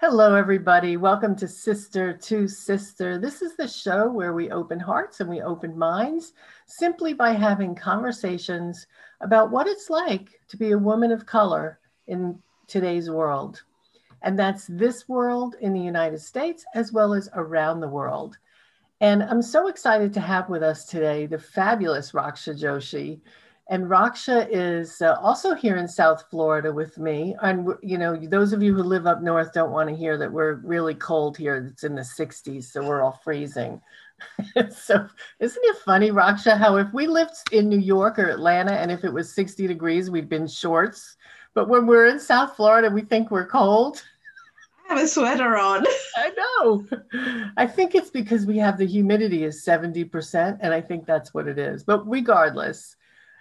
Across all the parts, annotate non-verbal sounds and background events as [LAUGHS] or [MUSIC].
Hello, everybody. Welcome to Sister to Sister. This is the show where we open hearts and we open minds simply by having conversations about what it's like to be a woman of color in today's world. And that's this world in the United States as well as around the world. And I'm so excited to have with us today the fabulous Raksha Joshi. And Raksha is uh, also here in South Florida with me. And, you know, those of you who live up north don't want to hear that we're really cold here. It's in the 60s, so we're all freezing. [LAUGHS] so, isn't it funny, Raksha, how if we lived in New York or Atlanta and if it was 60 degrees, we'd been shorts. But when we're in South Florida, we think we're cold. I have a sweater on. [LAUGHS] I know. I think it's because we have the humidity is 70%, and I think that's what it is. But regardless,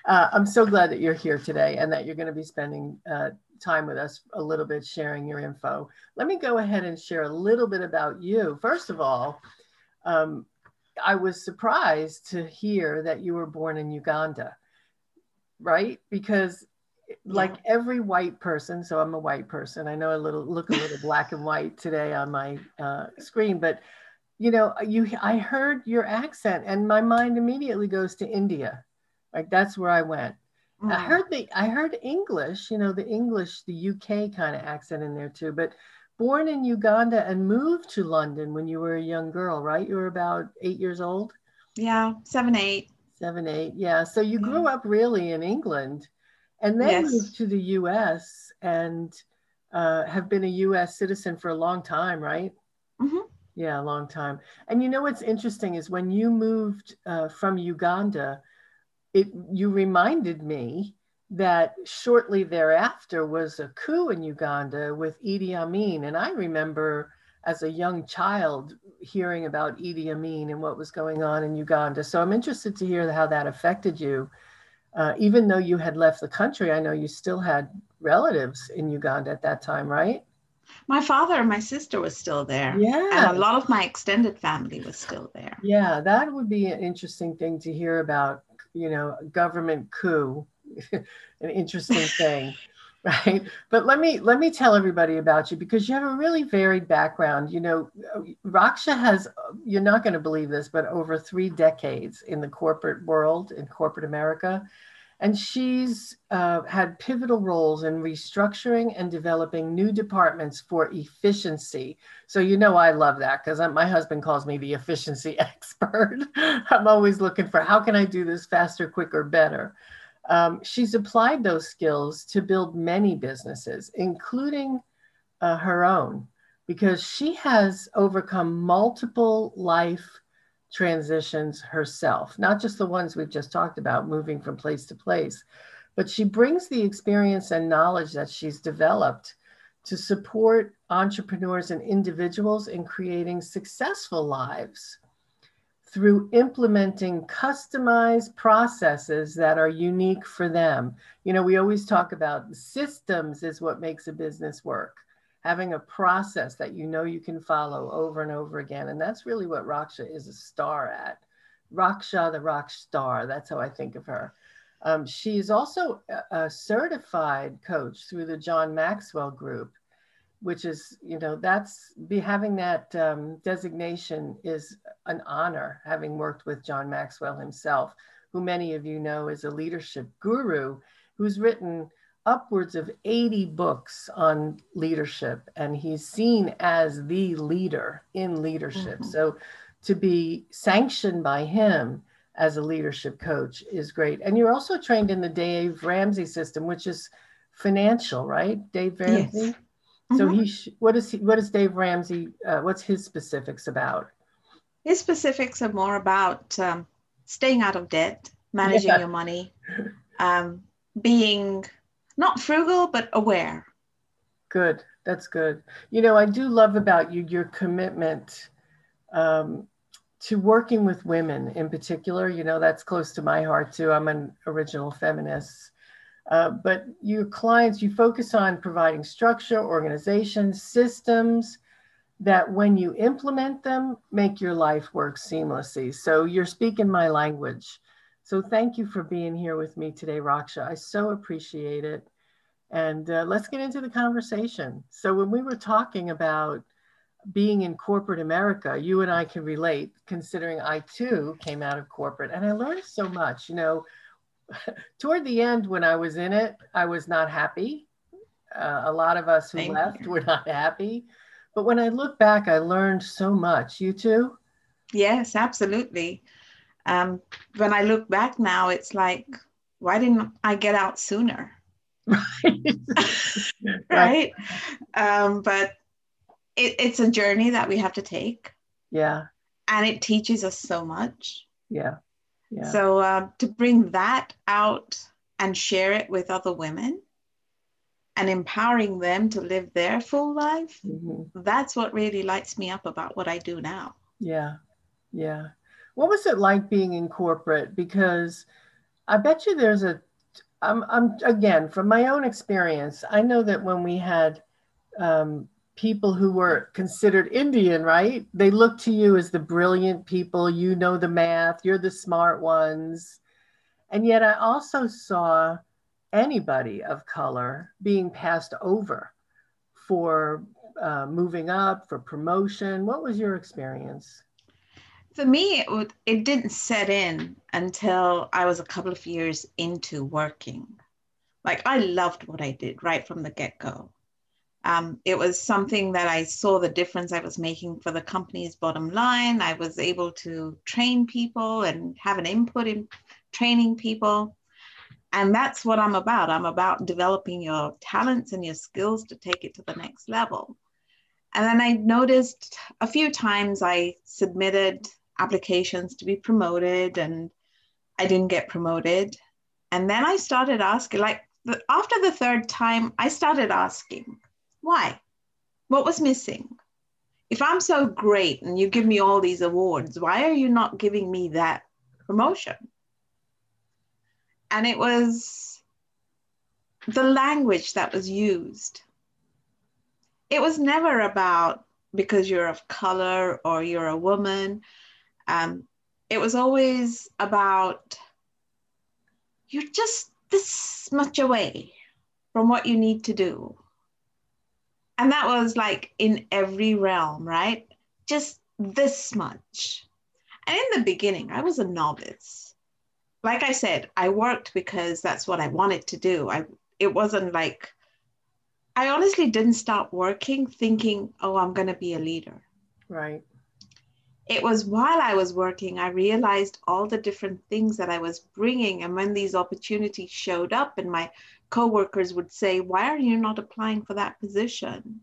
uh, I'm so glad that you're here today and that you're going to be spending uh, time with us a little bit sharing your info. Let me go ahead and share a little bit about you. First of all, um, I was surprised to hear that you were born in Uganda, right? Because like every white person, so I'm a white person. I know a little look a little black and white today on my uh, screen, but you know, you I heard your accent, and my mind immediately goes to India like that's where I went. Mm. I heard the I heard English, you know, the English, the UK kind of accent in there too. But born in Uganda and moved to London when you were a young girl, right? You were about eight years old. Yeah, seven, eight. Seven, eight. Yeah. So you grew up really in England, and then yes. moved to the U.S. and uh, have been a U.S. citizen for a long time, right? Mm-hmm. Yeah, a long time. And you know what's interesting is when you moved uh, from Uganda it you reminded me that shortly thereafter was a coup in Uganda with Idi Amin. And I remember as a young child hearing about Idi Amin and what was going on in Uganda. So I'm interested to hear how that affected you. Uh, even though you had left the country, I know you still had relatives in Uganda at that time, right? My father and my sister was still there. Yeah. And a lot of my extended family was still there. Yeah, that would be an interesting thing to hear about you know, government coup, [LAUGHS] an interesting thing. [LAUGHS] right but let me let me tell everybody about you because you have a really varied background you know raksha has you're not going to believe this but over three decades in the corporate world in corporate america and she's uh, had pivotal roles in restructuring and developing new departments for efficiency. So, you know, I love that because my husband calls me the efficiency [LAUGHS] expert. I'm always looking for how can I do this faster, quicker, better. Um, she's applied those skills to build many businesses, including uh, her own, because she has overcome multiple life transitions herself, not just the ones we've just talked about, moving from place to place, but she brings the experience and knowledge that she's developed to support entrepreneurs and individuals in creating successful lives through implementing customized processes that are unique for them. You know, we always talk about systems is what makes a business work having a process that you know you can follow over and over again. And that's really what Raksha is a star at. Raksha, the rock star, that's how I think of her. Um, she's also a, certified coach through the John Maxwell Group, which is, you know, that's be having that um, designation is an honor, having worked with John Maxwell himself, who many of you know is a leadership guru who's written upwards of 80 books on leadership, and he's seen as the leader in leadership. Mm-hmm. So to be sanctioned by him as a leadership coach is great. And you're also trained in the Dave Ramsey system, which is financial, right? Dave Ramsey. Yes. So mm-hmm. he, sh- what is he, what is Dave Ramsey? Uh, what's his specifics about? His specifics are more about um, staying out of debt, managing yeah. your money, um, being not frugal, but aware. Good. That's good. You know, I do love about you your commitment um, to working with women in particular. You know, that's close to my heart too. I'm an original feminist. Uh, but your clients, you focus on providing structure, organization, systems that when you implement them, make your life work seamlessly. So you're speaking my language. So thank you for being here with me today, Raksha. I so appreciate it. And uh, let's get into the conversation. So, when we were talking about being in corporate America, you and I can relate, considering I too came out of corporate and I learned so much. You know, [LAUGHS] toward the end, when I was in it, I was not happy. Uh, a lot of us who Thank left you. were not happy. But when I look back, I learned so much. You too? Yes, absolutely. Um, when I look back now, it's like, why didn't I get out sooner? right. [LAUGHS] right. Um, but it, it's a journey that we have to take. Yeah. And it teaches us so much. Yeah. Yeah. So uh, to bring that out and share it with other women and empowering them to live their full life, mm-hmm. that's what really lights me up about what I do now. Yeah. Yeah. What was it like being in corporate? Because I bet you there's a I'm, I'm again from my own experience. I know that when we had um, people who were considered Indian, right? They look to you as the brilliant people. You know the math. You're the smart ones, and yet I also saw anybody of color being passed over for uh, moving up for promotion. What was your experience? For me, it, would, it didn't set in until I was a couple of years into working. Like I loved what I did right from the get go. Um, it was something that I saw the difference I was making for the company's bottom line. I was able to train people and have an input in training people. And that's what I'm about. I'm about developing your talents and your skills to take it to the next level. And then I noticed a few times I submitted applications to be promoted and I didn't get promoted. And then I started asking, like after the third time, I started asking, why? What was missing? If I'm so great and you give me all these awards, why are you not giving me that promotion? And it was the language that was used. It was never about because you're of color or you're a woman um, it was always about you're just this much away from what you need to do. And that was like in every realm, right? Just this much. And in the beginning, I was a novice. Like I said, I worked because that's what I wanted to do. I it wasn't like I honestly didn't start working thinking, "Oh, I'm to be a leader." Right it was while I was working, I realized all the different things that I was bringing. And when these opportunities showed up, and my coworkers would say, Why are you not applying for that position?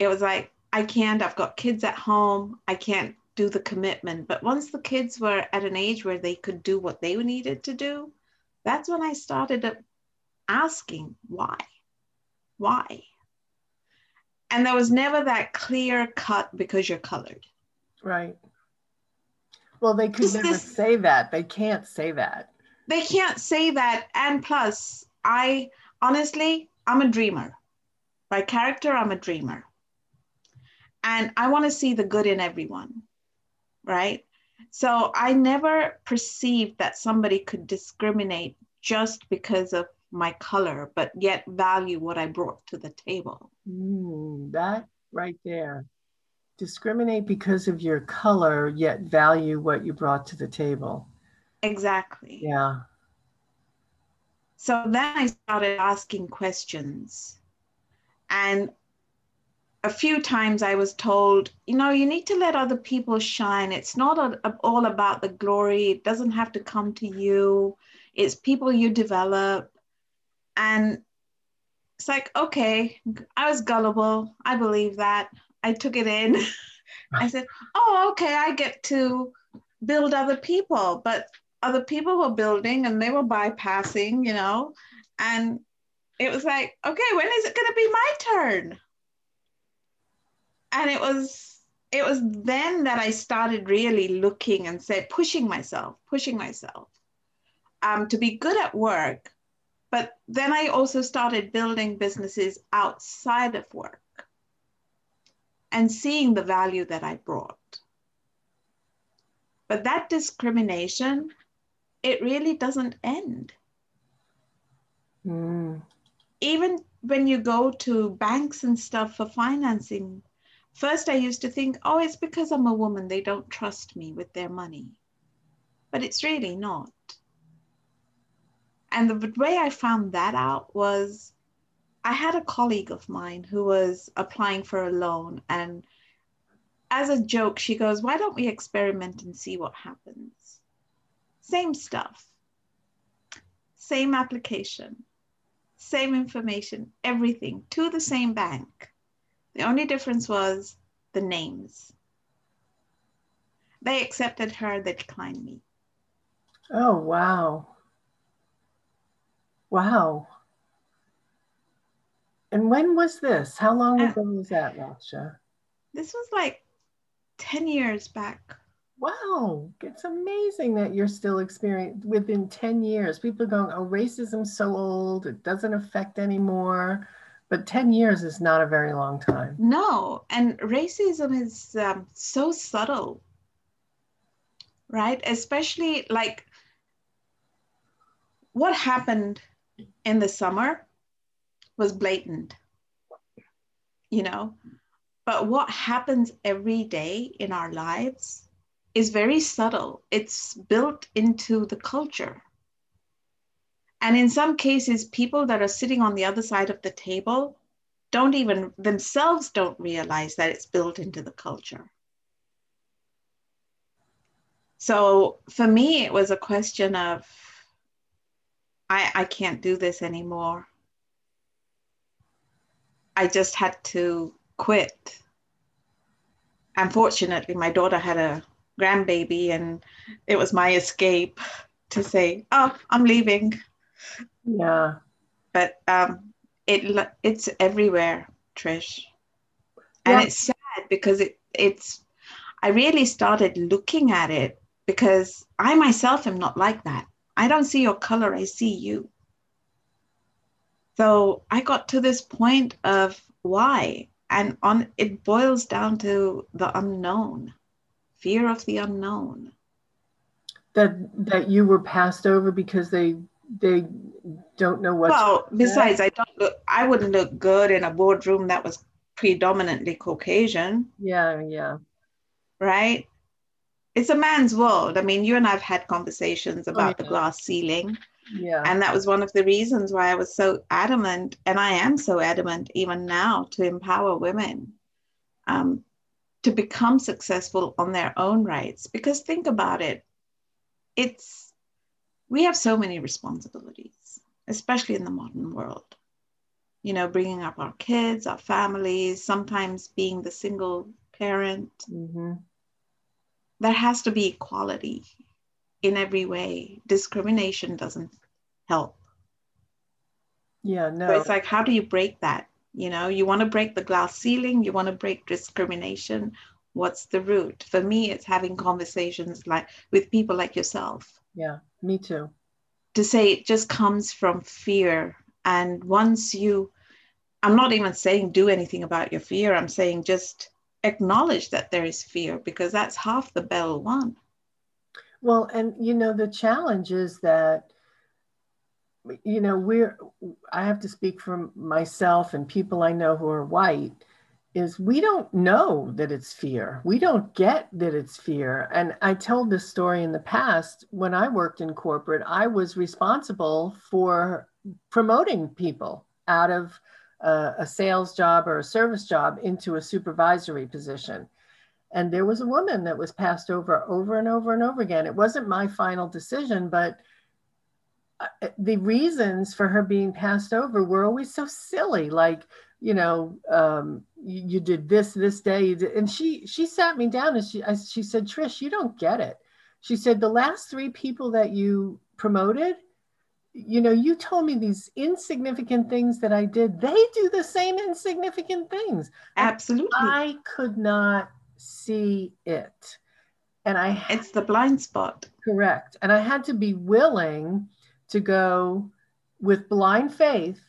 It was like, I can't, I've got kids at home, I can't do the commitment. But once the kids were at an age where they could do what they needed to do, that's when I started asking, Why? Why? And there was never that clear cut because you're colored Right. Well, they could never this, say that. They can't say that. They can't say that. And plus, I honestly, I'm a dreamer. By character, I'm a dreamer. And I want to see the good in everyone. Right. So I never perceived that somebody could discriminate just because of my color, but yet value what I brought to the table. Mm, that right there discriminate because of your color, yet value what you brought to the table. Exactly. Yeah. So then I started asking questions. And a few times I was told, you know, you need to let other people shine. It's not a, all about the glory, it doesn't have to come to you, it's people you develop. And it's like, okay, I was gullible. I believe that. I took it in. [LAUGHS] I said, oh, okay, I get to build other people. But other people were building and they were bypassing, you know, and it was like, okay, when is it going to be my turn? And it was, it was then that I started really looking and said, pushing myself, pushing myself um, to be good at work. But then I also started building businesses outside of work and seeing the value that I brought. But that discrimination, it really doesn't end. Mm. even when you go to banks and stuff for financing, first I used to think, oh, it's because I'm a woman, they don't trust me with their money. But it's really not. And the way I found that out was I had a colleague of mine who was applying for a loan. And as a joke, she goes, Why don't we experiment and see what happens? Same stuff, same application, same information, everything to the same bank. The only difference was the names. They accepted her, they declined me. Oh, wow. Wow. And when was this? How long uh, ago was that, Raksha? This was like 10 years back. Wow, it's amazing that you're still experiencing within 10 years. People are going, oh, racism's so old, it doesn't affect anymore. But 10 years is not a very long time. No, and racism is um, so subtle, right? Especially like what happened in the summer was blatant, you know. But what happens every day in our lives is very subtle. It's built into the culture. And in some cases, people that are sitting on the other side of the table don't even themselves don't realize that it's built into the culture. So for me, it was a question of I, I can't do this anymore. I just had to quit. Unfortunately, my daughter had a grandbaby, and it was my escape to say, "Oh, I'm leaving." Yeah, but um, it it's everywhere, Trish, and yeah. it's sad because it it's. I really started looking at it because I myself am not like that. I don't see your color; I see you. So I got to this point of why, and on it boils down to the unknown, fear of the unknown. That that you were passed over because they they don't know what. Well, besides, I don't look. I wouldn't look good in a boardroom that was predominantly Caucasian. Yeah, yeah. Right. It's a man's world. I mean, you and I've had conversations about oh, yeah. the glass ceiling yeah. And that was one of the reasons why I was so adamant, and I am so adamant even now to empower women um, to become successful on their own rights. Because think about it, it's we have so many responsibilities, especially in the modern world. You know, bringing up our kids, our families, sometimes being the single parent. Mm-hmm. There has to be equality in every way. Discrimination doesn't help. Yeah, no. So it's like, how do you break that? You know, you want to break the glass ceiling, you want to break discrimination. What's the root? For me, it's having conversations like with people like yourself. Yeah, me too. To say it just comes from fear. And once you, I'm not even saying do anything about your fear, I'm saying just acknowledge that there is fear because that's half the battle won. Well, and you know, the challenge is that, you know, we're, I have to speak for myself and people I know who are white, is we don't know that it's fear. We don't get that it's fear. And I told this story in the past when I worked in corporate, I was responsible for promoting people out of a, sales job or a service job into a supervisory position and there was a woman that was passed over over and over and over again it wasn't my final decision but the reasons for her being passed over were always so silly like you know um, you, you, did this this day and she she sat me down and she she said trish you don't get it she said the last three people that you promoted you know you told me these insignificant things that i did they do the same insignificant things absolutely i could not see it. And I it's the blind spot. Correct. And I had to be willing to go with blind faith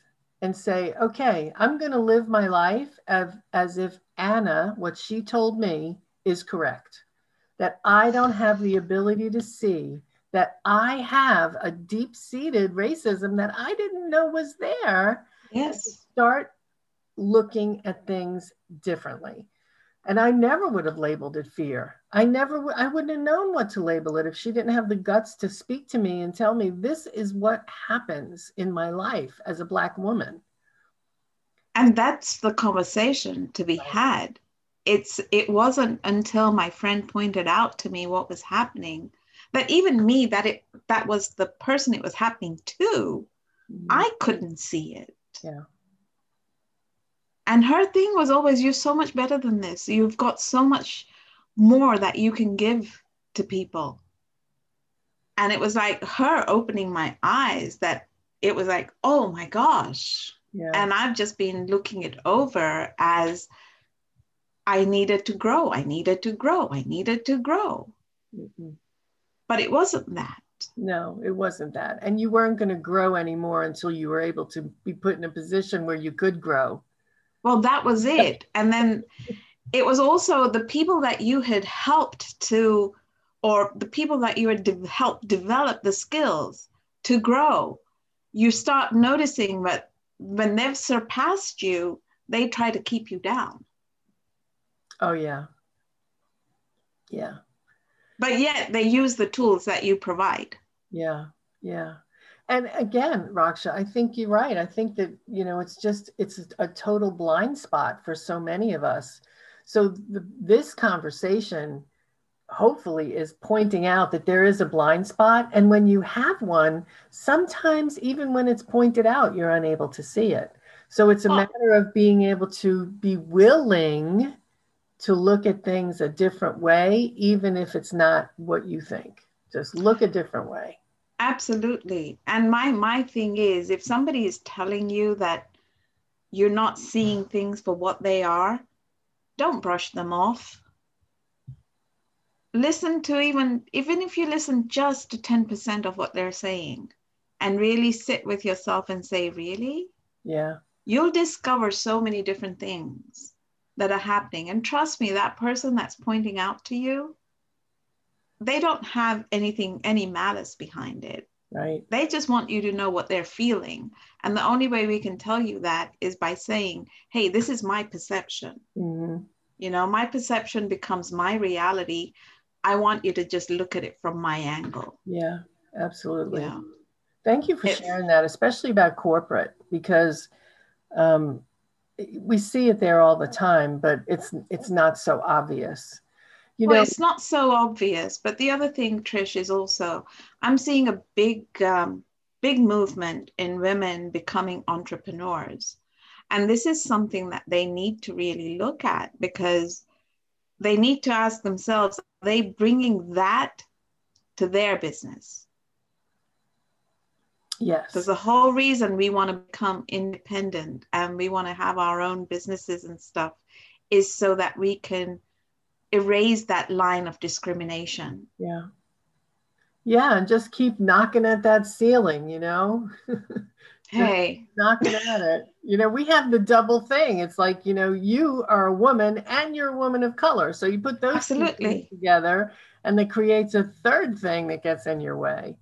and say, okay, I'm going to live my life as, as if Anna, what she told me, is correct. That I don't have the ability to see that I have a deep seated racism that I didn't know was there Yes. Start looking at things differently. And I never would have labeled it fear. I never, I wouldn't have known what to label it if she didn't have the guts to speak to me and tell me this is what happens in my life as a Black woman. And that's the conversation to be had. It's, it wasn't until my friend pointed out to me what was happening that even me, that it, that was the person it was happening to, mm-hmm. I couldn't see it. Yeah. And her thing was always, you're so much better than this. You've got so much more that you can give to people. And it was like her opening my eyes that it was like, oh my gosh. Yeah. And I've just been looking it over as I needed to grow. I needed to grow. I needed to grow. Mm-hmm. But it wasn't that. No, it wasn't that. And you weren't going to grow anymore until you were able to be put in a position where you could grow. Well, that was it. And then it was also the people that you had helped to, or the people that you had de- helped develop the skills to grow. You start noticing that when they've surpassed you, they try to keep you down. Oh, yeah. Yeah. But yet they use the tools that you provide. Yeah. Yeah and again raksha i think you're right. I think that you know it's just it's a total blind spot for so many of us. So the, this conversation hopefully is pointing out that there is a blind spot. And when you have one sometimes even when it's pointed out you're unable to see it. So it's a matter of being able to be willing to look at things a different way even if it's not what you think. Just look a different way Absolutely. And my my thing is if somebody is telling you that you're not seeing things for what they are, don't brush them off. Listen to even even if you listen just to 10% of what they're saying and really sit with yourself and say, really? Yeah. You'll discover so many different things that are happening. And trust me, that person that's pointing out to you, they don't have anything, any malice behind it. Right. They just want you to know what they're feeling. And the only way we can tell you that is by saying, hey, this is my perception. Mm-hmm. You know, my perception becomes my reality. I want you to just look at it from my angle. Yeah, absolutely. Yeah. Thank you for sharing that, especially about corporate, because um, we see it there all the time, but it's it's not so obvious you know, well, it's not so obvious. But the other thing, Trish, is also I'm seeing a big, um, big movement in women becoming entrepreneurs. And this is something that they need to really look at because they need to ask themselves are they bringing that to their business? Yes. Because the whole reason we want to become independent and we want to have our own businesses and stuff is so that we can erase that line of discrimination. Yeah. Yeah, and just keep knocking at that ceiling, you know? [LAUGHS] hey. knocking at it. You know, we have the double thing. It's like, you know, you are a woman and you're a woman of color. So you put those Absolutely. together and it creates a third thing that gets in your way.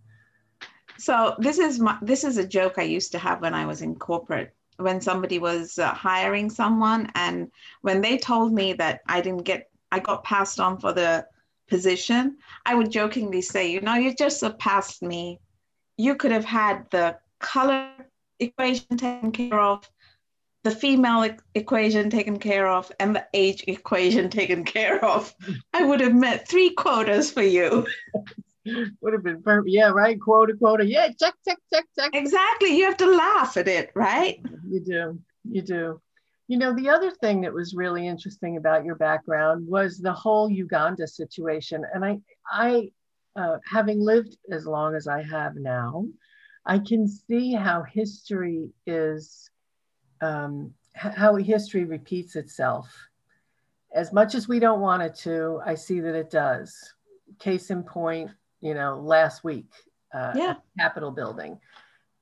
So this is my this is a joke I used to have when I was in corporate when somebody was uh, hiring someone and when they told me that I didn't get I got passed on for the position, I would jokingly say, you know, you just surpassed me. You could have had the color equation taken care of, the female e- equation taken care of, and the age equation [LAUGHS] taken care of. I would have met three quotas for you. [LAUGHS] would have been perfect. Yeah, right. Quota, quota. Yeah, check, check, check, check. Exactly. You have to laugh at it, right? You do. You do. You know, the other thing that was really interesting about your background was the whole Uganda situation. And I, I, uh, having lived as long as I have now, I can see how history is, um, how history repeats itself. As much as we don't want it to, I see that it does. Case in point, you know, last week, uh, yeah. Capitol building.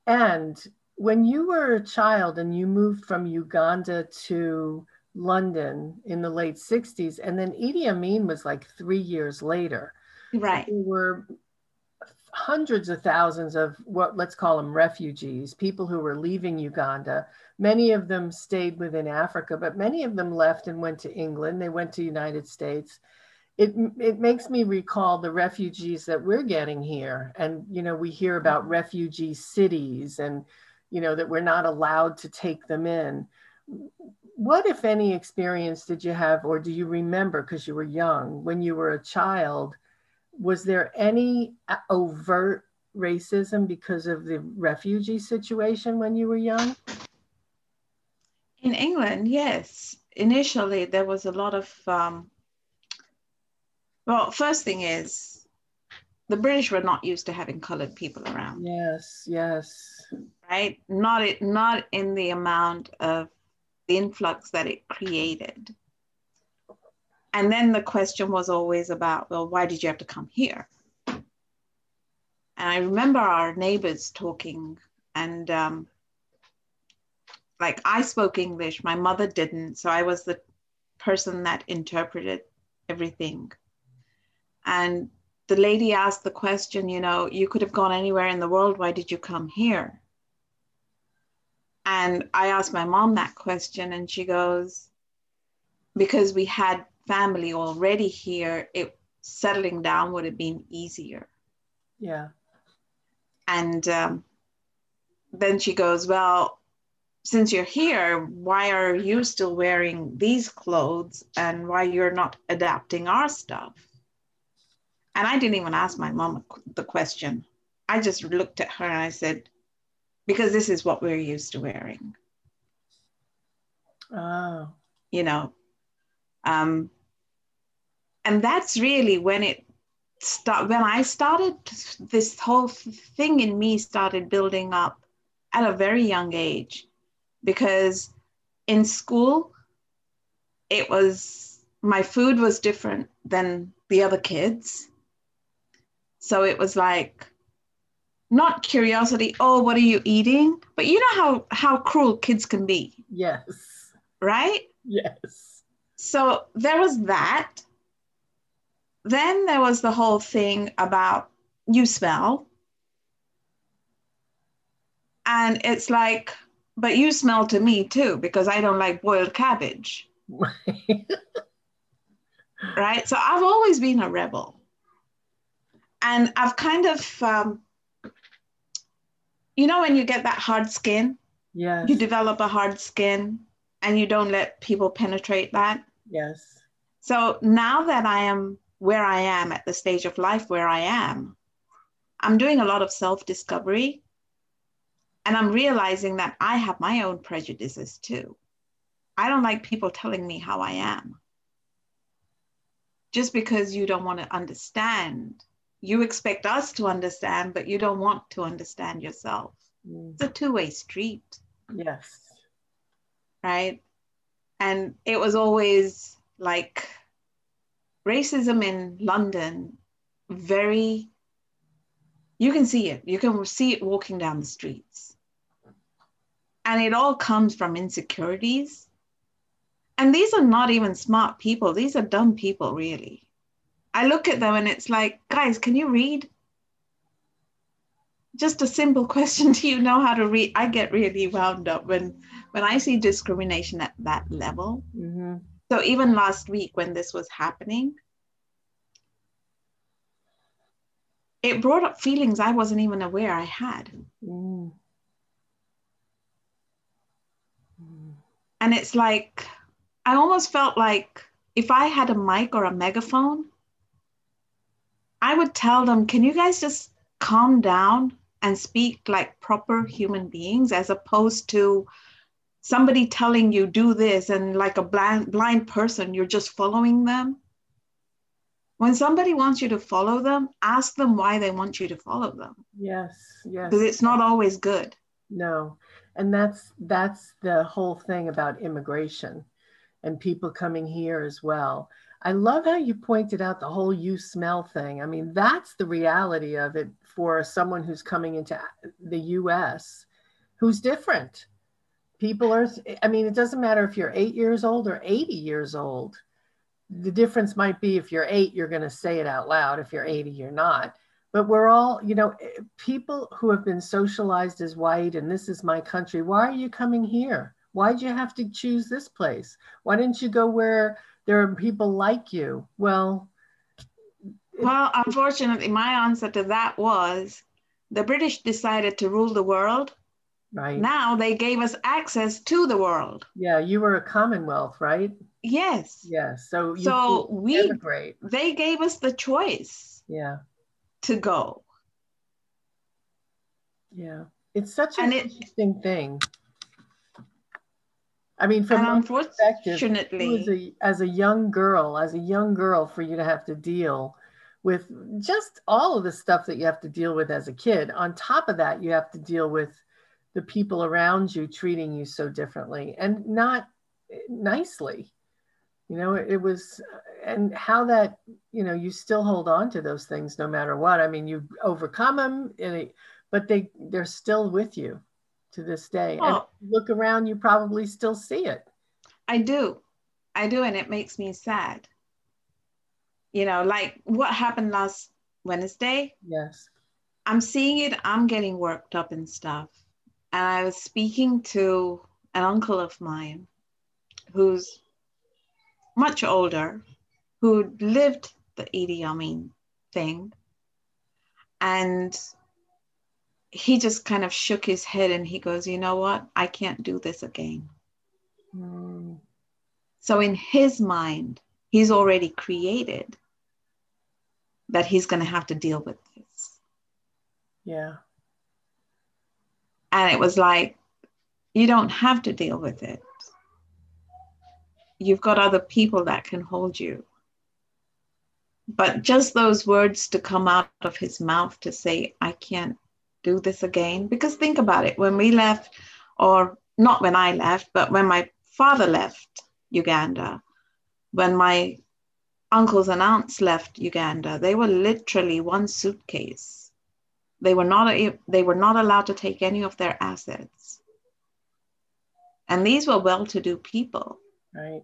And when you were a child and you moved from Uganda to London in the late 60s, and then Idi Amin was like three years later. Right. There were hundreds of thousands of what let's call them refugees, people who were leaving Uganda. Many of them stayed within Africa, but many of them left and went to England. They went to United States. It, it makes me recall the refugees that we're getting here. And, you know, we hear about mm-hmm. refugee cities and, you know, that we're not allowed to take them in. What, if any, experience did you have, or do you remember because you were young when you were a child? was there any uh, overt racism because of the refugee situation when you were young? In England, yes. Initially, there was a lot of. Um, well, first thing is, the British were not used to having colored people around. Yes, yes. Right, not it, not in the amount of the influx that it created and then the question was always about, well, why did you have to come here? And I remember our neighbors talking, and um, like I spoke English, my mother didn't. So I was the person that interpreted everything. And the lady asked the question, you know, you could have gone anywhere in the world. Why did you come here? And I asked my mom that question, and she goes, because we had family already here, it settling down would have been easier. Yeah. And um, then she goes, Well, since you're here, why are you still wearing these clothes and why you're not adapting our stuff? And I didn't even ask my mom the question. I just looked at her and I said, Because this is what we're used to wearing. Oh. You know, um, and that's really when it start when I started this whole thing in me started building up at a very young age because in school it was my food was different than the other kids so it was like not curiosity oh what are you eating but you know how how cruel kids can be yes right yes so there was that then there was the whole thing about you smell. And it's like, but you smell to me too, because I don't like boiled cabbage. [LAUGHS] right? So I've always been a rebel. And I've kind of, um, you know, when you get that hard skin, yeah, you develop a hard skin and you don't let people penetrate that. Yes. So now that I am where I am at the stage of life where I am, I'm doing a lot of self discovery. And I'm realizing that I have my own prejudices too. I don't like people telling me how I am. Just because you don't want to understand, you expect us to understand, but you don't want to understand yourself. Mm. It's a two way street. Yes. Right. And it was always like, racism in London, very, you can see it. You can see it walking down the streets. And it all comes from insecurities. And these are not even smart people, these are dumb people, really. I look at them and it's like, guys, can you read? Just a simple [LAUGHS] question do you know how to read? I get really wound up when when I see discrimination at that level. Mm-hmm. So even last week when this was happening, it brought up feelings I wasn't even aware I had. Mm. And it's like, I almost felt like if I had a mic or a megaphone, I would tell them, can you guys just calm down and speak like proper human beings as opposed to somebody telling you do this and like a blind blind person you're just following them? When somebody wants you to follow them ask them why they want you to follow them. Yes yes. Because it's not always good. No. And that's that's the whole thing about immigration and people coming here as well i love how you pointed out the whole you smell thing i mean that's the reality of it for someone who's coming into the us who's different people are i mean it doesn't matter if you're eight years old or 80 years old the difference might be if you're eight you're going to say it out loud if you're 80 you're not but we're all, you know, eh, people who have been socialized as white and this is my country. Why are you coming here? Why'd you have to choose this place? Why didn't you go where there are people like you? Well, well, unfortunately, my answer to that was the British decided to rule the world. Right. Now they gave us access to the world. Yeah, you were a commonwealth, right? Yes. Yes. So so we emigrate. they gave us the choice. Yeah. To go. Yeah. It's such an it, interesting thing. I mean, from my perspective, as a, as a young girl, as a young girl, for you to have to deal with just all of the stuff that you have to deal with as a kid. On top of that, you have to deal with the people around you treating you so differently and not nicely. You know, it, it was, and how that, you know, you still hold on to those things no matter what. I mean, you overcome them, it, but they they're still with you to this day. Oh. Look around, you probably still see it. I do. I do. And it makes me sad. You know, like what happened last Wednesday? Yes. I'm seeing it, I'm getting worked up and stuff. And I was speaking to an uncle of mine who's much older, who lived the Idi Amin thing. And he just kind of shook his head and he goes, You know what? I can't do this again. Mm. So, in his mind, he's already created that he's going to have to deal with this. Yeah. And it was like, you don't have to deal with it. You've got other people that can hold you. But just those words to come out of his mouth to say, I can't do this again. Because think about it when we left, or not when I left, but when my father left Uganda, when my uncles and aunts left Uganda, they were literally one suitcase. They were not they were not allowed to take any of their assets. And these were well-to-do people. Right.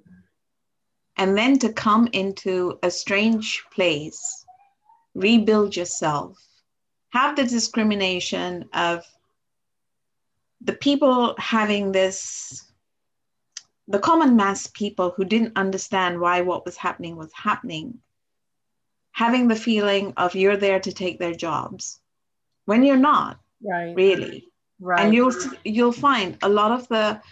And then to come into a strange place, rebuild yourself, have the discrimination of the people having this, the common mass people who didn't understand why what was happening was happening, having the feeling of you're there to take their jobs when you're not right. really. Right. and you'll you'll find a lot of the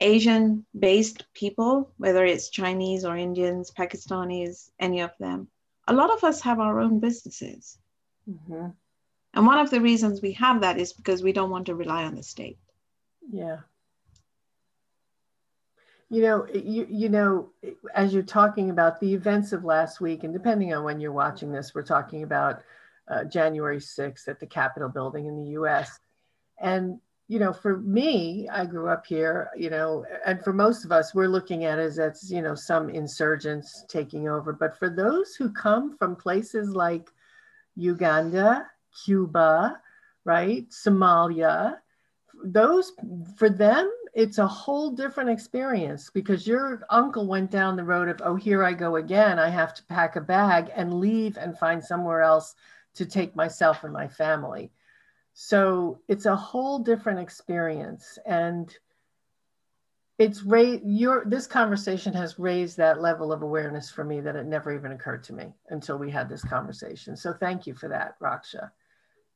asian based people whether it's chinese or indians pakistanis any of them a lot of us have our own businesses. Mm-hmm. And one of the reasons we have that is because we don't want to rely on the state. Yeah. You know, you, you know, as you're talking about the events of last week, and depending on when you're watching this, we're talking about uh, January 6th at the Capitol building in the US. And, you know, for me, I grew up here, you know, and for most of us, we're looking at it as that's, you know, some insurgents taking over. But for those who come from places like Uganda, Cuba, right? Somalia. Those, for them, it's a whole different experience because your uncle went down the road of, oh, here I go again. I have to pack a bag and leave and find somewhere else to take myself and my family. So it's a whole different experience. And it's raised your this conversation has raised that level of awareness for me that it never even occurred to me until we had this conversation. So thank you for that, Raksha.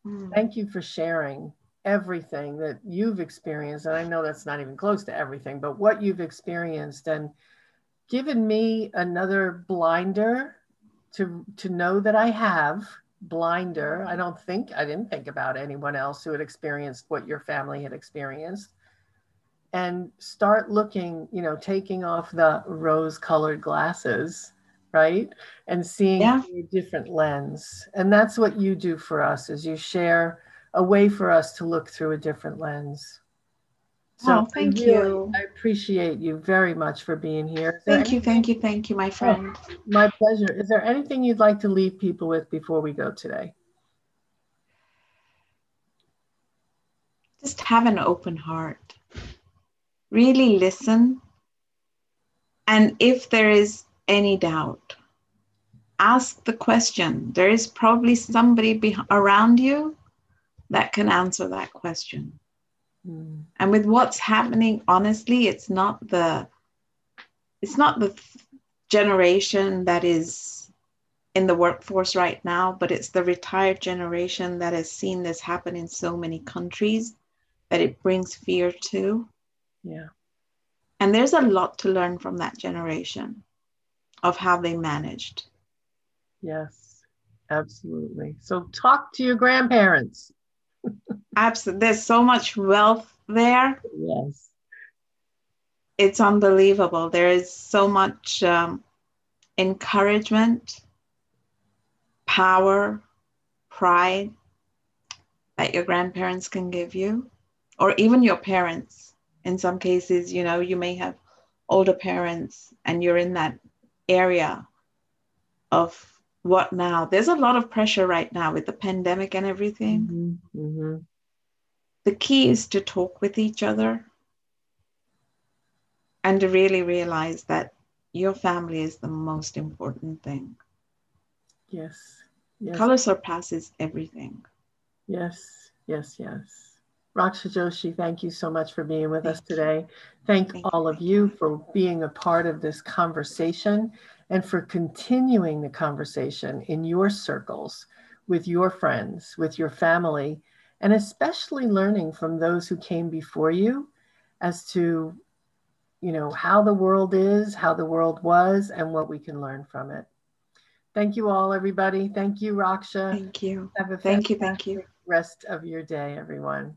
Mm. Thank you for sharing everything that you've experienced. And I know that's not even close to everything, but what you've experienced and given me another blinder to, to know that I have blinder. I don't think, I didn't think about anyone else who had experienced what your family had experienced. And start looking, you know, taking off the rose colored glasses right? And seeing yeah. a different lens. And that's what you do for us is you share a way for us to look through a different lens. So oh, thank I really, you. i appreciate you very much for being here. Thank anything? you thank you thank you my oh, friend. oh, my pleasure. Is there anything you'd like to leave people with before we go today? Just have an open heart. Really listen. And if there is any doubt, ask the question. There is probably somebody be- around you that can answer that question. Mm. And with what's happening, honestly, it's not the it's not the generation that is in the workforce right now, but it's the retired generation that has seen this happen in so many countries that it brings fear to. Yeah. And there's a lot to learn from that generation of how they managed. Yes, absolutely. So talk to your grandparents. [LAUGHS] absolutely. There's so much wealth there. Yes. It's unbelievable. There is so much um, encouragement, power, pride that your grandparents can give you, or even your parents. In some cases, you know, you may have older parents and you're in that area of what now? There's a lot of pressure right now with the pandemic and everything. Mm-hmm. Mm-hmm. The key is to talk with each other and to really realize that your family is the most important thing. Yes. yes. Color surpasses everything. Yes, yes, yes. Raksha Joshi, thank you so much for being with thank us today. Thank, thank all you. of you for being a part of this conversation and for continuing the conversation in your circles, with your friends, with your family, and especially learning from those who came before you as to you know how the world is how the world was and what we can learn from it. Thank you all everybody. Thank you raksha. Thank you. Have a thank you thank you. rest of your day everyone